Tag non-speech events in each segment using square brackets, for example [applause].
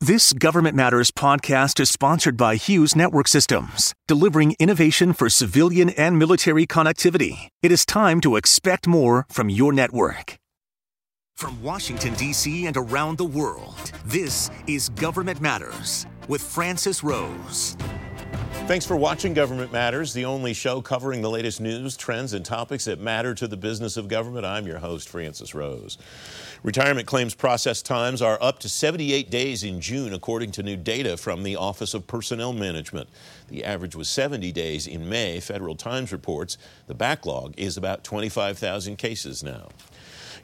This Government Matters podcast is sponsored by Hughes Network Systems, delivering innovation for civilian and military connectivity. It is time to expect more from your network. From Washington, D.C. and around the world, this is Government Matters with Francis Rose. Thanks for watching Government Matters, the only show covering the latest news, trends, and topics that matter to the business of government. I'm your host, Francis Rose. Retirement claims process times are up to 78 days in June, according to new data from the Office of Personnel Management. The average was 70 days in May. Federal Times reports the backlog is about 25,000 cases now.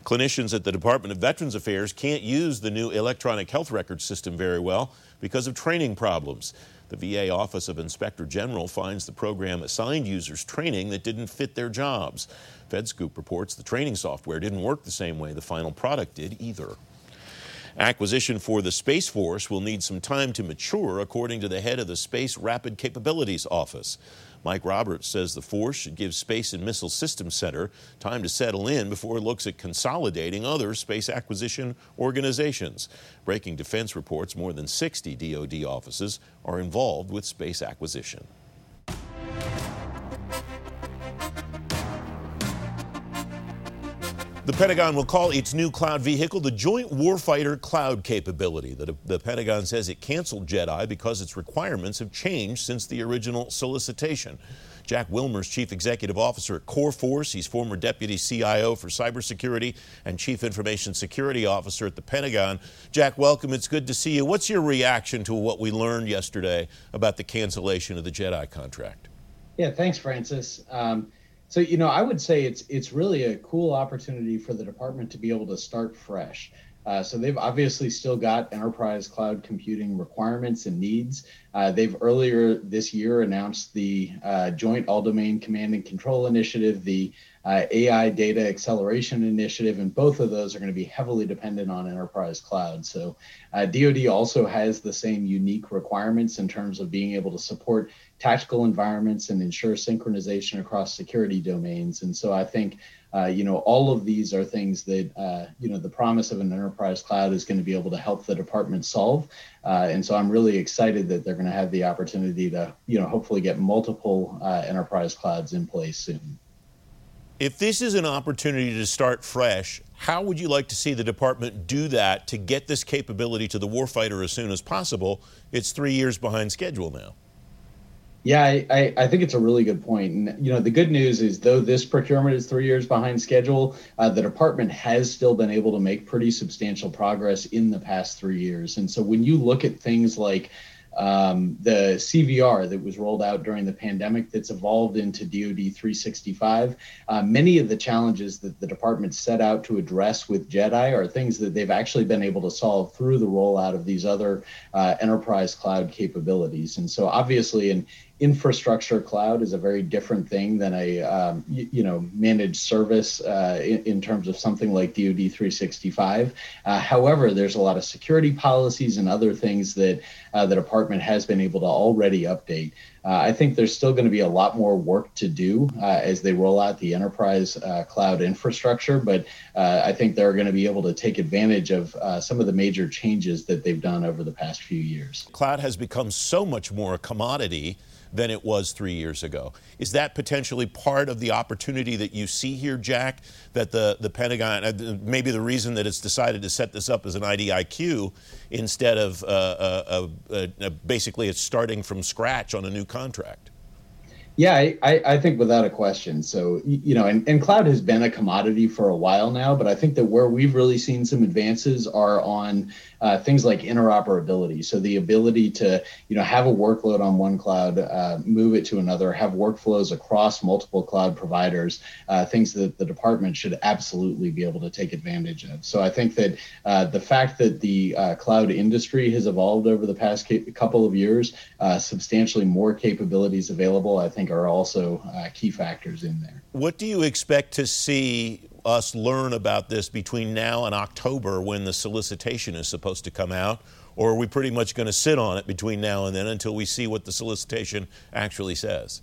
Clinicians at the Department of Veterans Affairs can't use the new electronic health record system very well because of training problems. The VA Office of Inspector General finds the program assigned users training that didn't fit their jobs. FedScoop reports the training software didn't work the same way the final product did either. Acquisition for the Space Force will need some time to mature, according to the head of the Space Rapid Capabilities Office. Mike Roberts says the force should give Space and Missile Systems Center time to settle in before it looks at consolidating other space acquisition organizations. Breaking Defense reports more than 60 DoD offices are involved with space acquisition. The Pentagon will call its new cloud vehicle the Joint Warfighter Cloud Capability. The, the, Pentagon says it canceled JEDI because its requirements have changed since the original solicitation. Jack Wilmer's, Chief Executive Officer at Core4ce. He's former Deputy CIO for Cybersecurity and Chief Information Security Officer at the Pentagon. Jack, welcome. It's good to see you. What's your reaction to what we learned yesterday about the cancellation of the JEDI contract? Yeah, thanks, Francis. Um, so, you know, I would say it's it's really a cool opportunity for the department to be able to start fresh. Uh, so they've obviously still got enterprise cloud computing requirements and needs. Uh, they've earlier this year announced the uh, Joint All Domain Command and Control Initiative, the uh, AI Data Acceleration Initiative, and both of those are going to be heavily dependent on enterprise cloud. So DoD uh, also has the same unique requirements in terms of being able to support tactical environments and ensure synchronization across security domains. And so I think, uh, you know, all of these are things that, uh, you know, the promise of an enterprise cloud is going to be able to help the department solve. Uh, and so I'm really excited that they're going to have the opportunity to, you know, hopefully get multiple uh, enterprise clouds in place soon. If this is an opportunity to start fresh, how would you like to see the department do that to get this capability to the warfighter as soon as possible? It's three years behind schedule now. Yeah, I, I, think it's a really good point. And, you know, the good news is though this procurement is three years behind schedule, uh, the department has still been able to make pretty substantial progress in the past three years. And so when you look at things like um, the CVR that was rolled out during the pandemic that's evolved into DoD 365. Uh, many of the challenges that the department set out to address with JEDI are things that they've actually been able to solve through the rollout of these other uh, enterprise cloud capabilities. And so, obviously, an infrastructure cloud is a very different thing than a um, you, you, know managed service uh, in, in, terms of something like DoD 365. Uh, however, there's a lot of security policies and other things that uh, the department has been able to already update. Uh, I think there's still going to be a lot more work to do uh, as they roll out the enterprise uh, cloud infrastructure, but I think they're going to be able to take advantage of some of the major changes that they've done over the past few years. Cloud has become so much more a commodity than it was three years ago. Is that potentially part of the opportunity that you see here, Jack? That the, the Pentagon, uh, maybe the reason that it's decided to set this up as an IDIQ instead of uh, uh, uh, basically it's starting from scratch on a new contract? Yeah, I, I think without a question. So, you know, and, and cloud has been a commodity for a while now, but I think that where we've really seen some advances are on uh, things like interoperability. So the ability to, you know, have a workload on one cloud, uh, move it to another, have workflows across multiple cloud providers, uh, things that the department should absolutely be able to take advantage of. So I think that uh, the fact that the uh, cloud industry has evolved over the past couple of years, uh, substantially more capabilities available, I think think are also uh, key factors in there. What do you expect to see us learn about this between now and October when the solicitation is supposed to come out? Or are we pretty much going to sit on it between now and then until we see what the solicitation actually says?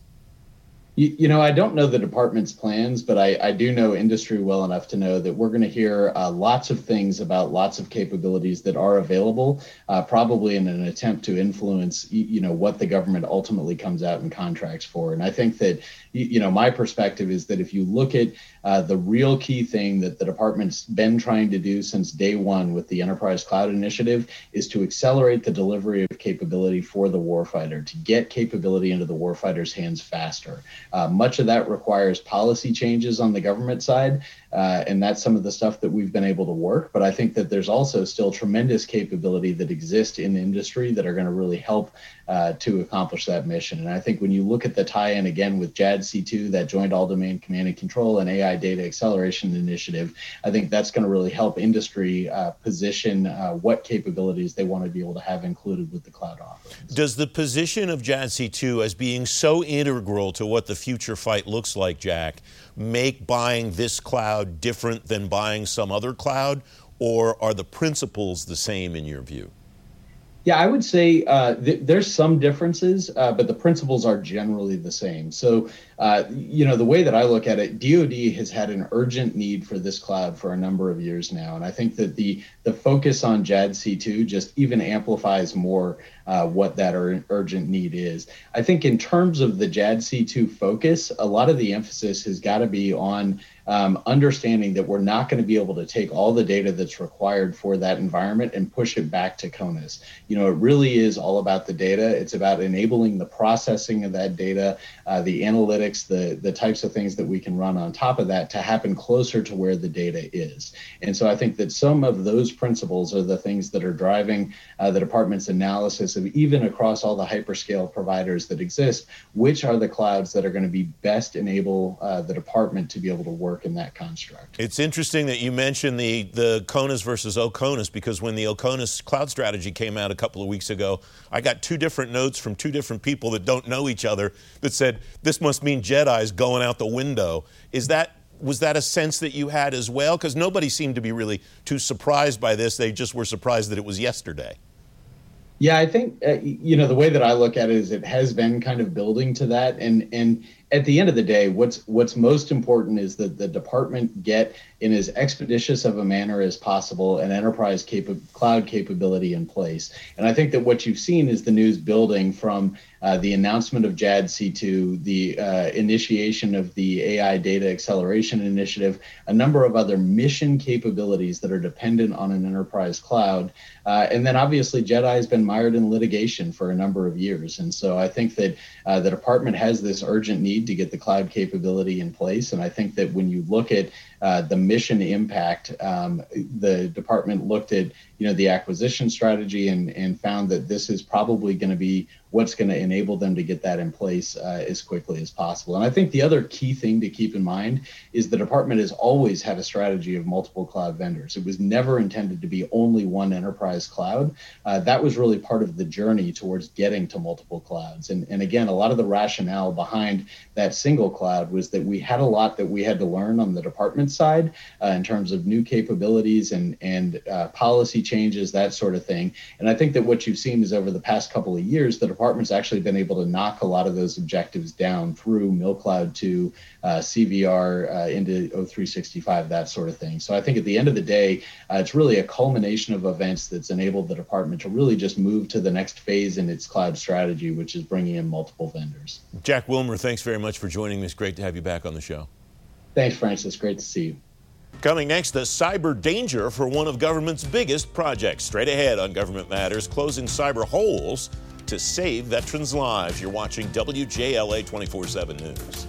You, you, know, I don't know the department's plans, but I, I do know industry well enough to know that we're going to hear uh, lots of things about lots of capabilities that are available, uh, probably in an attempt to influence, you know, what the government ultimately comes out and contracts for. And I think that, you know, my perspective is that if you look at uh, the real key thing that the department's been trying to do since day one with the Enterprise Cloud Initiative is to accelerate the delivery of capability for the warfighter, to get capability into the warfighter's hands faster. Uh, much of that requires policy changes on the government side, uh, and that's some of the stuff that we've been able to work. But I think that there's also still tremendous capability that exists in industry that are going to really help uh, to accomplish that mission. And I think when you look at the tie in again with JADC2, that Joint All Domain Command and Control and AI Data Acceleration Initiative, I think that's going to really help industry uh, position uh, what capabilities they want to be able to have included with the cloud offerings. Does the position of JADC2 as being so integral to what the future fight looks like, Jack, make buying this cloud different than buying some other cloud? Or are the principles the same in your view? Yeah, I would say uh, th- there's some differences, uh, but the principles are generally the same. So, uh, you know, the way that I look at it, DoD has had an urgent need for this cloud for a number of years now, and I think that the the focus on JADC2 just even amplifies more uh, what that ur- urgent need is. I think in terms of the JADC2 focus, a lot of the emphasis has got to be on um, understanding that we're not going to be able to take all the data that's required for that environment and push it back to CONUS. You know, it really is all about the data. It's about enabling the processing of that data, uh, the analytics, the the types of things that we can run on top of that to happen closer to where the data is. And so I think that some of those principles are the things that are driving uh, the department's analysis of even across all the hyperscale providers that exist, which are the clouds that are going to be best enable uh, the department to be able to work in that construct. It's interesting that you mentioned the the CONUS versus OCONUS because when the OCONUS cloud strategy came out a couple of weeks ago, I got two different notes from two different people that don't know each other that said this must mean Jedi's going out the window. Is that was that a sense that you had as well? Because nobody seemed to be really too surprised by this. They just were surprised that it was yesterday. Yeah, I think uh, you know the way that I look at it is it has been kind of building to that, and and at the end of the day, what's what's most important is that the department get in as expeditious of a manner as possible an enterprise capa- cloud capability in place. And I think that what you've seen is the news building from uh, the announcement of JADC2, the uh, initiation of the AI Data Acceleration Initiative, a number of other mission capabilities that are dependent on an enterprise cloud. Uh, and then obviously, Jedi has been mired in litigation for a number of years. And so I think that uh, the department has this urgent need to get the cloud capability in place. And I think that when you look at uh, the mission impact, um, the department looked at you know the acquisition strategy and and found that this is probably going to be what's going to enable them to get that in place uh, as quickly as possible. And I think the other key thing to keep in mind is the department has always had a strategy of multiple cloud vendors. It was never intended to be only one enterprise cloud. Uh, that was really part of the journey towards getting to multiple clouds. And, and again, a lot of the rationale behind that single cloud was that we had a lot that we had to learn on the department side uh, in terms of new capabilities and, and uh, policy changes, that sort of thing. And I think that what you've seen is over the past couple of years, the department's actually been able to knock a lot of those objectives down through MilCloud 2, uh, CVR uh, into O365, that sort of thing. So I think at the end of the day, uh, it's really a culmination of events that's enabled the department to really just move to the next phase in its cloud strategy, which is bringing in multiple vendors. Jack Wilmer, thanks very much for joining. It's great to have you back on the show. Thanks, Francis. Great to see you. Coming next, the cyber danger for one of government's biggest projects. Straight ahead on Government Matters, closing cyber holes to save veterans' lives. You're watching WJLA 24 7 News.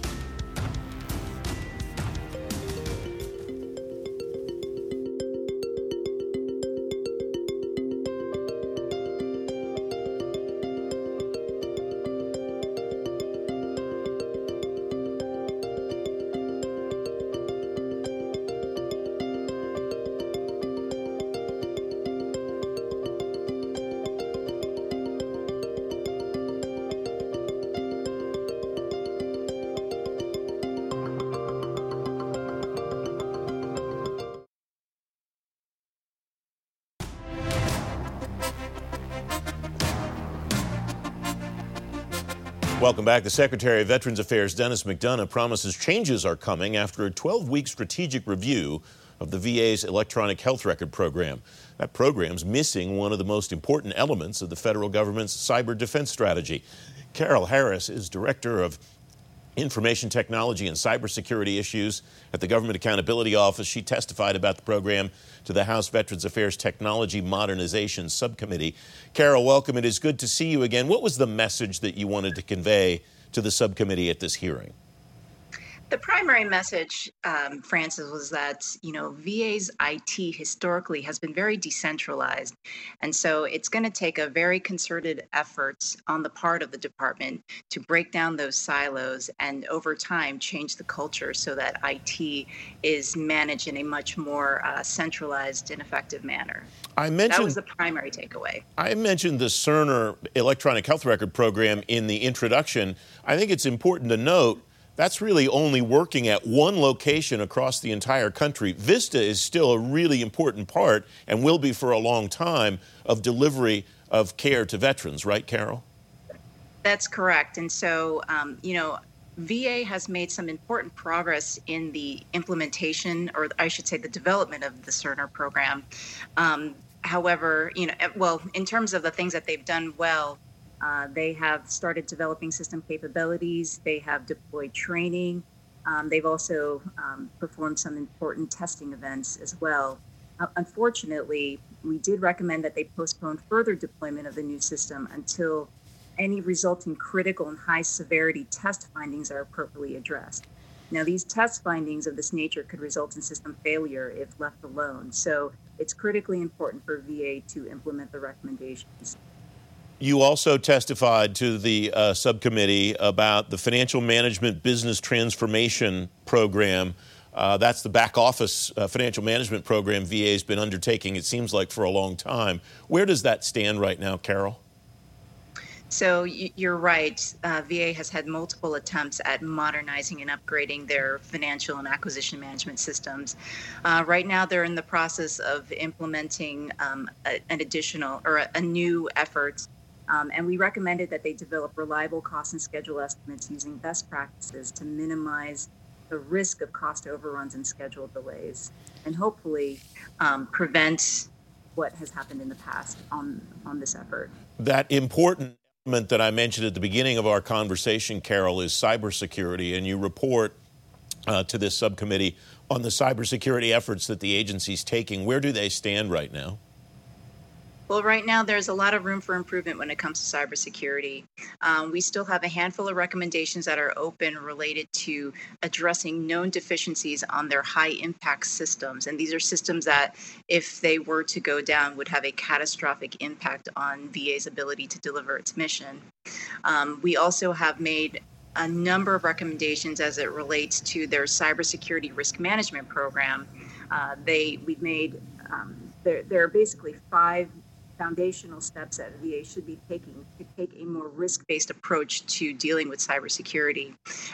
Welcome back. The Secretary of Veterans Affairs, Dennis McDonough, promises changes are coming after a 12 week strategic review of the VA's electronic health record program. That program's missing one of the most important elements of the federal government's cyber defense strategy. Carol Harris is director of information technology and cybersecurity issues at the Government Accountability Office. She testified about the program to the House Veterans Affairs Technology Modernization Subcommittee. Carol, welcome. It is good to see you again. What was the message that you wanted to convey to the subcommittee at this hearing? The primary message, um, Francis, was that you know VA's IT historically has been very decentralized, and so it's going to take a very concerted effort on the part of the department to break down those silos and over time change the culture so that IT is managed in a much more uh, centralized and effective manner. I mentioned that was the primary takeaway. I mentioned the Cerner electronic health record program in the introduction. I think it's important to note that's really only working at one location across the entire country. Vista is still a really important part and will be for a long time of delivery of care to veterans, right, Carol? That's correct. And so, um, you know, VA has made some important progress in the implementation, or I should say, the development of the Cerner program. Um, however, you know, well, in terms of the things that they've done well, uh, they have started developing system capabilities. They have deployed training. Um, they've also um, performed some important testing events as well. Uh, unfortunately, we did recommend that they postpone further deployment of the new system until any resulting critical and high severity test findings are appropriately addressed. Now, these test findings of this nature could result in system failure if left alone. So, it's critically important for VA to implement the recommendations. You also testified to the uh, subcommittee about the financial management business transformation program. Uh, that's the back office uh, financial management program VA has been undertaking, it seems like, for a long time. Where does that stand right now, Carol? So you're right. Uh, VA has had multiple attempts at modernizing and upgrading their financial and acquisition management systems. Uh, right now, they're in the process of implementing um, a, an additional or a, a new effort um, and we recommended that they develop reliable cost and schedule estimates using best practices to minimize the risk of cost overruns and schedule delays, and hopefully um, prevent what has happened in the past on, on this effort. That important element that I mentioned at the beginning of our conversation, Carol, is cybersecurity, and you report uh, to this subcommittee on the cybersecurity efforts that the agency is taking. Where do they stand right now? Well, right now there's a lot of room for improvement when it comes to cybersecurity. Um, we still have a handful of recommendations that are open related to addressing known deficiencies on their high impact systems. And these are systems that, if they were to go down, would have a catastrophic impact on VA's ability to deliver its mission. Um, we also have made a number of recommendations as it relates to their cybersecurity risk management program. Uh, they we've made um, there, there are basically five foundational steps that VA should be taking to take a more risk based approach to dealing with cybersecurity.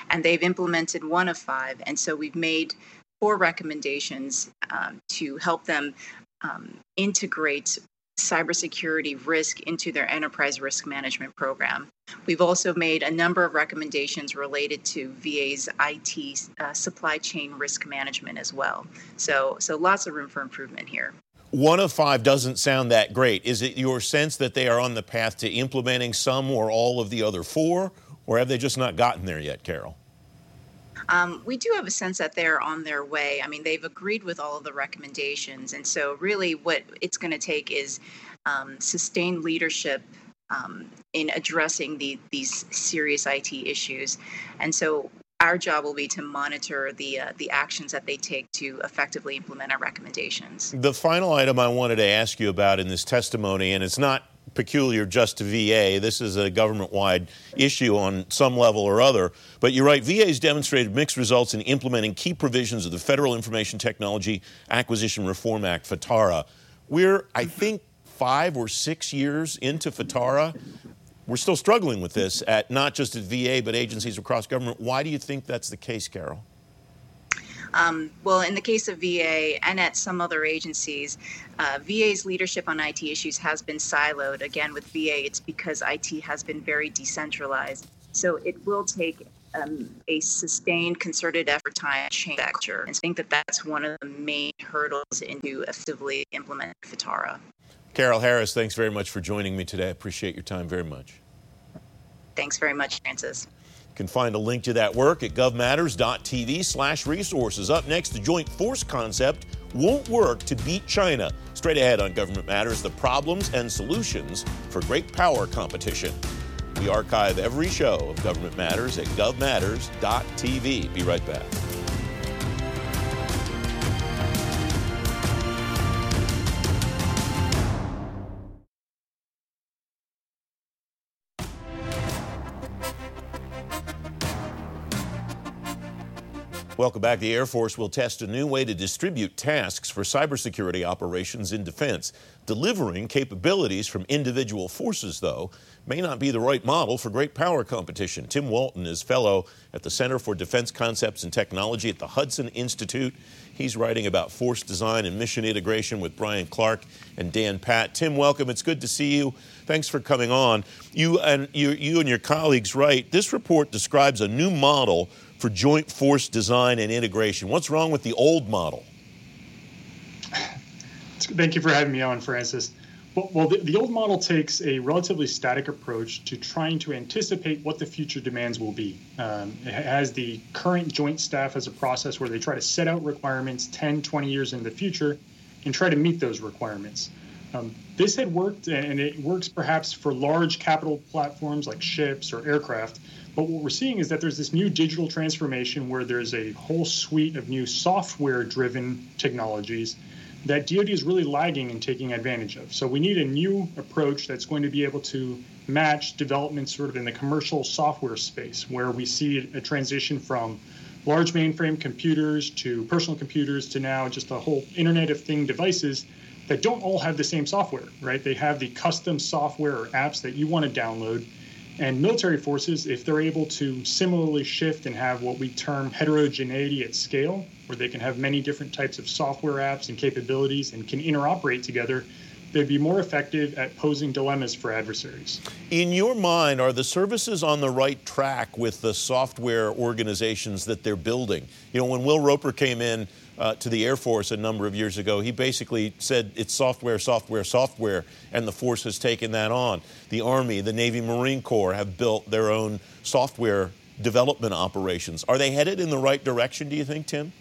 And they've implemented one of five. And so we've made four recommendations um, to help them um, integrate cybersecurity risk into their enterprise risk management program. We've also made a number of recommendations related to VA's IT uh, supply chain risk management as well. So, so lots of room for improvement here one of five doesn't sound that great. Is it your sense that they are on the path to implementing some or all of the other four, or have they just not gotten there yet, Carol? Um, we do have a sense that they're on their way. I mean, they've agreed with all of the recommendations. And so, really, what it's going to take is um, sustained leadership um, in addressing the, these serious IT issues. And so, our job will be to monitor the uh, the actions that they take to effectively implement our recommendations. The final item I wanted to ask you about in this testimony, and it's not peculiar just to VA. This is a government wide issue on some level or other. But you're right, VA has demonstrated mixed results in implementing key provisions of the Federal Information Technology Acquisition Reform Act, FITARA. We're, I think, five or six years into FITARA we're still struggling with this at not just at VA, but agencies across government. Why do you think that's the case, Carol? Um, well, in the case of VA and at some other agencies, uh, VA's leadership on IT issues has been siloed. Again, with VA, it's because IT has been very decentralized. So it will take um, a sustained concerted effort time to change that culture. And I think that that's one of the main hurdles into effectively implementing FITARA. Carol Harris, thanks very much for joining me today. I appreciate your time very much. Thanks very much, Francis. You can find a link to that work at govmatters.tv slash resources. Up next, the joint force concept won't work to beat China. Straight ahead on Government Matters, the problems and solutions for great power competition. We archive every show of Government Matters at govmatters.tv. Be right back. Welcome back. The Air Force will test a new way to distribute tasks for cybersecurity operations in defense. Delivering capabilities from individual forces, though, may not be the right model for great power competition. Tim Walton is fellow at the Center for Defense Concepts and Technology at the Hudson Institute. He's writing about force design and mission integration with Bryan Clark and Dan Patt. Tim, welcome. It's good to see you. Thanks for coming on. You and you, you and your colleagues write this report describes a new model for joint force design and integration. What's wrong with the old model? [laughs] Thank you for having me on, Francis. Well, the, the, old model takes a relatively static approach to trying to anticipate what the future demands will be. Um, it has the current joint staff as a process where they try to set out requirements 10, 20 years in the future and try to meet those requirements. Um, this had worked, and it works perhaps for large capital platforms like ships or aircraft, but what we're seeing is that there's this new digital transformation where there's a whole suite of new software driven technologies that DoD is really lagging in taking advantage of. So we need a new approach that's going to be able to match development sort of in the commercial software space, where we see a transition from large mainframe computers to personal computers to now just a whole Internet of Thing devices that don't all have the same software, right? They have the custom software or apps that you want to download and military forces, if they're able to similarly shift and have what we term heterogeneity at scale, where they can have many different types of software apps and capabilities and can interoperate together, they'd be more effective at posing dilemmas for adversaries. In your mind, are the services on the right track with the software organizations that they're building? You know, when Will Roper came in, uh, to the Air Force a number of years ago. He basically said it's software, software, software, and the force has taken that on. The Army, the Navy, Marine Corps have built their own software development operations. Are they headed in the right direction, do you think, Tim?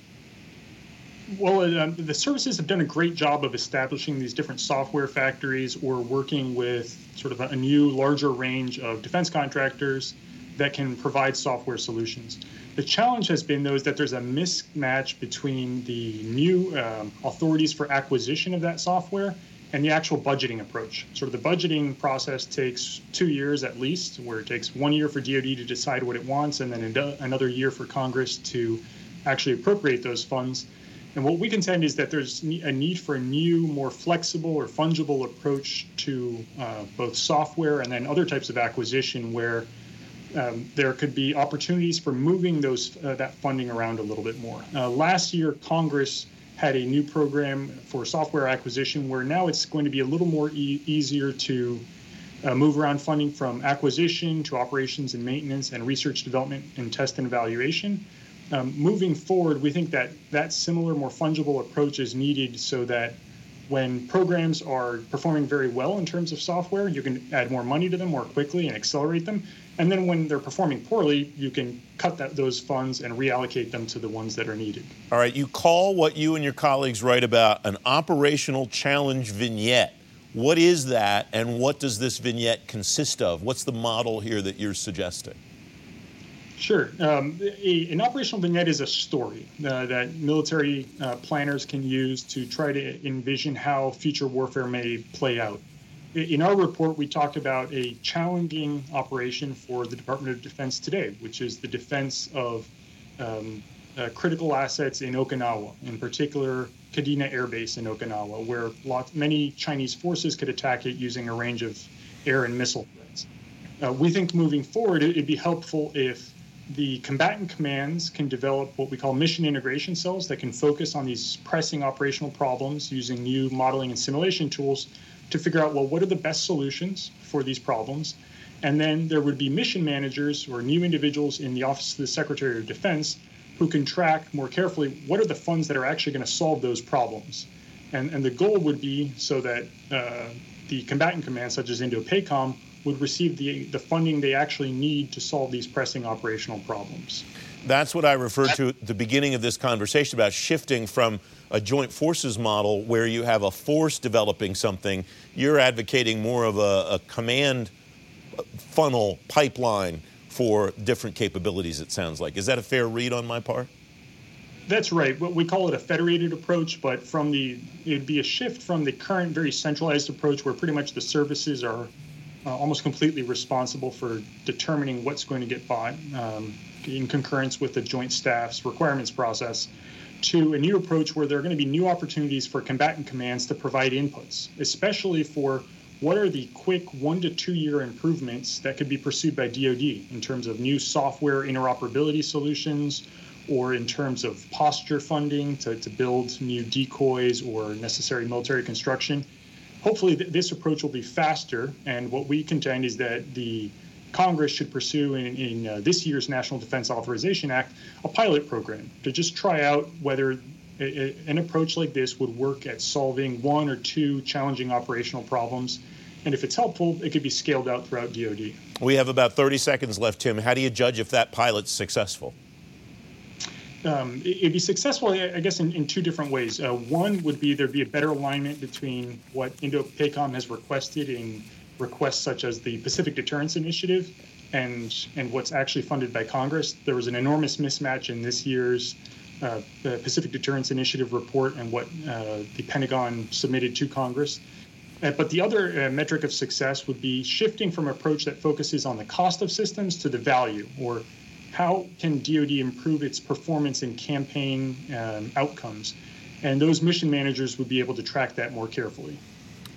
Well, um, the services have done a great job of establishing these different software factories or working with sort of a new, larger range of defense contractors that can provide software solutions. The challenge has been, though, is that there's a mismatch between the new um, authorities for acquisition of that software and the actual budgeting approach. Sort of the budgeting process takes two years at least, where it takes one year for DoD to decide what it wants, and then another year for Congress to actually appropriate those funds. And what we contend is that there's a need for a new, more flexible or fungible approach to uh, both software and then other types of acquisition where um, there could be opportunities for moving those uh, that funding around a little bit more. Uh, last year, Congress had a new program for software acquisition where now it's going to be a little more e- easier to uh, move around funding from acquisition to operations and maintenance and research development and test and evaluation. Um, moving forward, we think that that similar, more fungible approach is needed so that when programs are performing very well in terms of software, you can add more money to them more quickly and accelerate them. And then when they're performing poorly, you can cut that, those funds and reallocate them to the ones that are needed. All right, you call what you and your colleagues write about an operational challenge vignette. What is that, and what does this vignette consist of? What's the model here that you're suggesting? Sure. Um, a, an operational vignette is a story uh, that military uh, planners can use to try to envision how future warfare may play out. In our report, we talked about a challenging operation for the Department of Defense today, which is the defense of um, uh, critical assets in Okinawa, in particular Kadena Air Base in Okinawa, where lots, many Chinese forces could attack it using a range of air and missile threats. Uh, we think moving forward, it'd be helpful if the combatant commands can develop what we call mission integration cells that can focus on these pressing operational problems using new modeling and simulation tools to figure out well, what are the best solutions for these problems? And then there would be mission managers or new individuals in the Office of the Secretary of Defense who can track more carefully what are the funds that are actually going to solve those problems. And, and the goal would be so that uh, the combatant commands, such as INDOPACOM, would receive the, the funding they actually need to solve these pressing operational problems. That's what I referred to at the beginning of this conversation about shifting from a joint forces model where you have a force developing something. You're advocating more of a, a command funnel pipeline for different capabilities, it sounds like. Is that a fair read on my part? That's right. We call it a federated approach, but from the it'd be a shift from the current very centralized approach where pretty much the services are uh, almost completely responsible for determining what's going to get bought um, in concurrence with the joint staff's requirements process to a new approach where there are going to be new opportunities for combatant commands to provide inputs, especially for what are the quick one to two year improvements that could be pursued by DoD in terms of new software interoperability solutions or in terms of posture funding to, to build new decoys or necessary military construction hopefully th- this approach will be faster. And what we contend is that the Congress should pursue in, in uh, this year's National Defense Authorization Act a pilot program to just try out whether a, a, an approach like this would work at solving one or two challenging operational problems. And if it's helpful, it could be scaled out throughout DoD. We have about 30 seconds left, Tim. How do you judge if that pilot's successful? um, it, would be successful, I guess, in, in two different ways. Uh, one would be there'd be a better alignment between what Indo-PACOM has requested in requests such as the Pacific Deterrence Initiative and and what's actually funded by Congress. There was an enormous mismatch in this year's uh, Pacific Deterrence Initiative report and what uh, the Pentagon submitted to Congress. Uh, but the other uh, metric of success would be shifting from approach that focuses on the cost of systems to the value or how can DoD improve its performance in campaign um, outcomes? And those mission managers would be able to track that more carefully.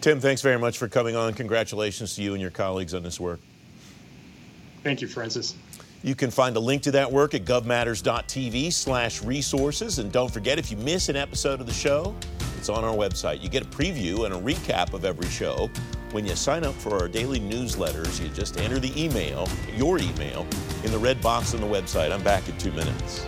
Tim, thanks very much for coming on. Congratulations to you and your colleagues on this work. Thank you, Francis. You can find a link to that work at govmatters.tv slash resources. And don't forget, if you miss an episode of the show, it's on our website. You get a preview and a recap of every show. When you sign up for our daily newsletters, you just enter the email, your email, in the red box on the website. I'm back in two minutes.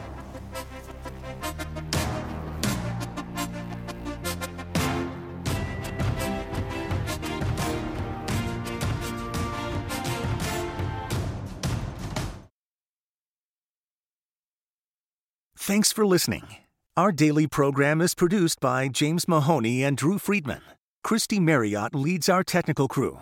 Thanks for listening. Our daily program is produced by James Mahoney and Drew Friedman. Christy Marriott leads our technical crew.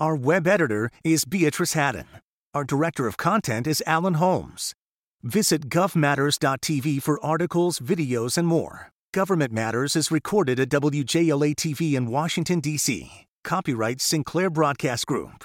Our web editor is Beatrice Haddon. Our director of content is Alan Holmes. Visit govmatters.tv for articles, videos, and more. Government Matters is recorded at WJLA TV in Washington, D.C. Copyright Sinclair Broadcast Group.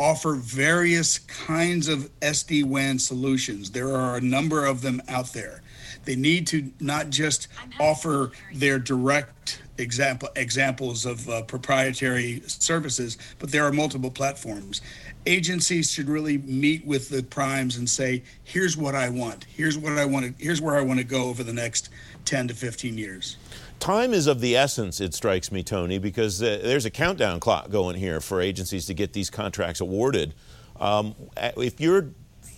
offer various kinds of SD WAN solutions. There are a number of them out there. They need to not just offer their direct example examples of uh, proprietary services, but there are multiple platforms. Agencies should really meet with the primes and say, "Here's what I want. Here's what I want. To, here's where I want to go over the next 10 to 15 years." Time is of the essence, it strikes me, Tony, because uh, there's a countdown clock going here for agencies to get these contracts awarded. Um, if you're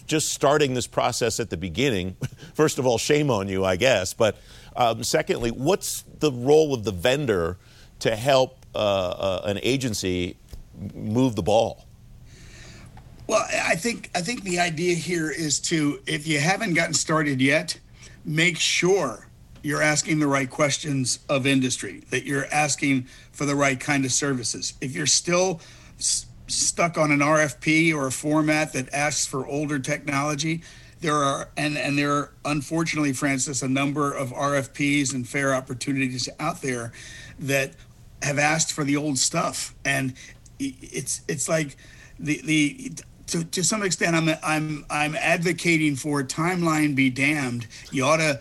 just starting this process at the beginning, [laughs] first of all, shame on you, I guess. But um, secondly, what's the role of the vendor to help uh, uh, an agency move the ball? Well, I think I think the idea here is to, if you haven't gotten started yet, make sure you're asking the right questions of industry, that you're asking for the right kind of services. If you're still s- stuck on an RFP or a format that asks for older technology, there are and and there are unfortunately, Francis, a number of RFPs and fair opportunities out there that have asked for the old stuff, and it's it's like the the to, to some extent, I'm I'm I'm advocating for timeline be damned. You ought to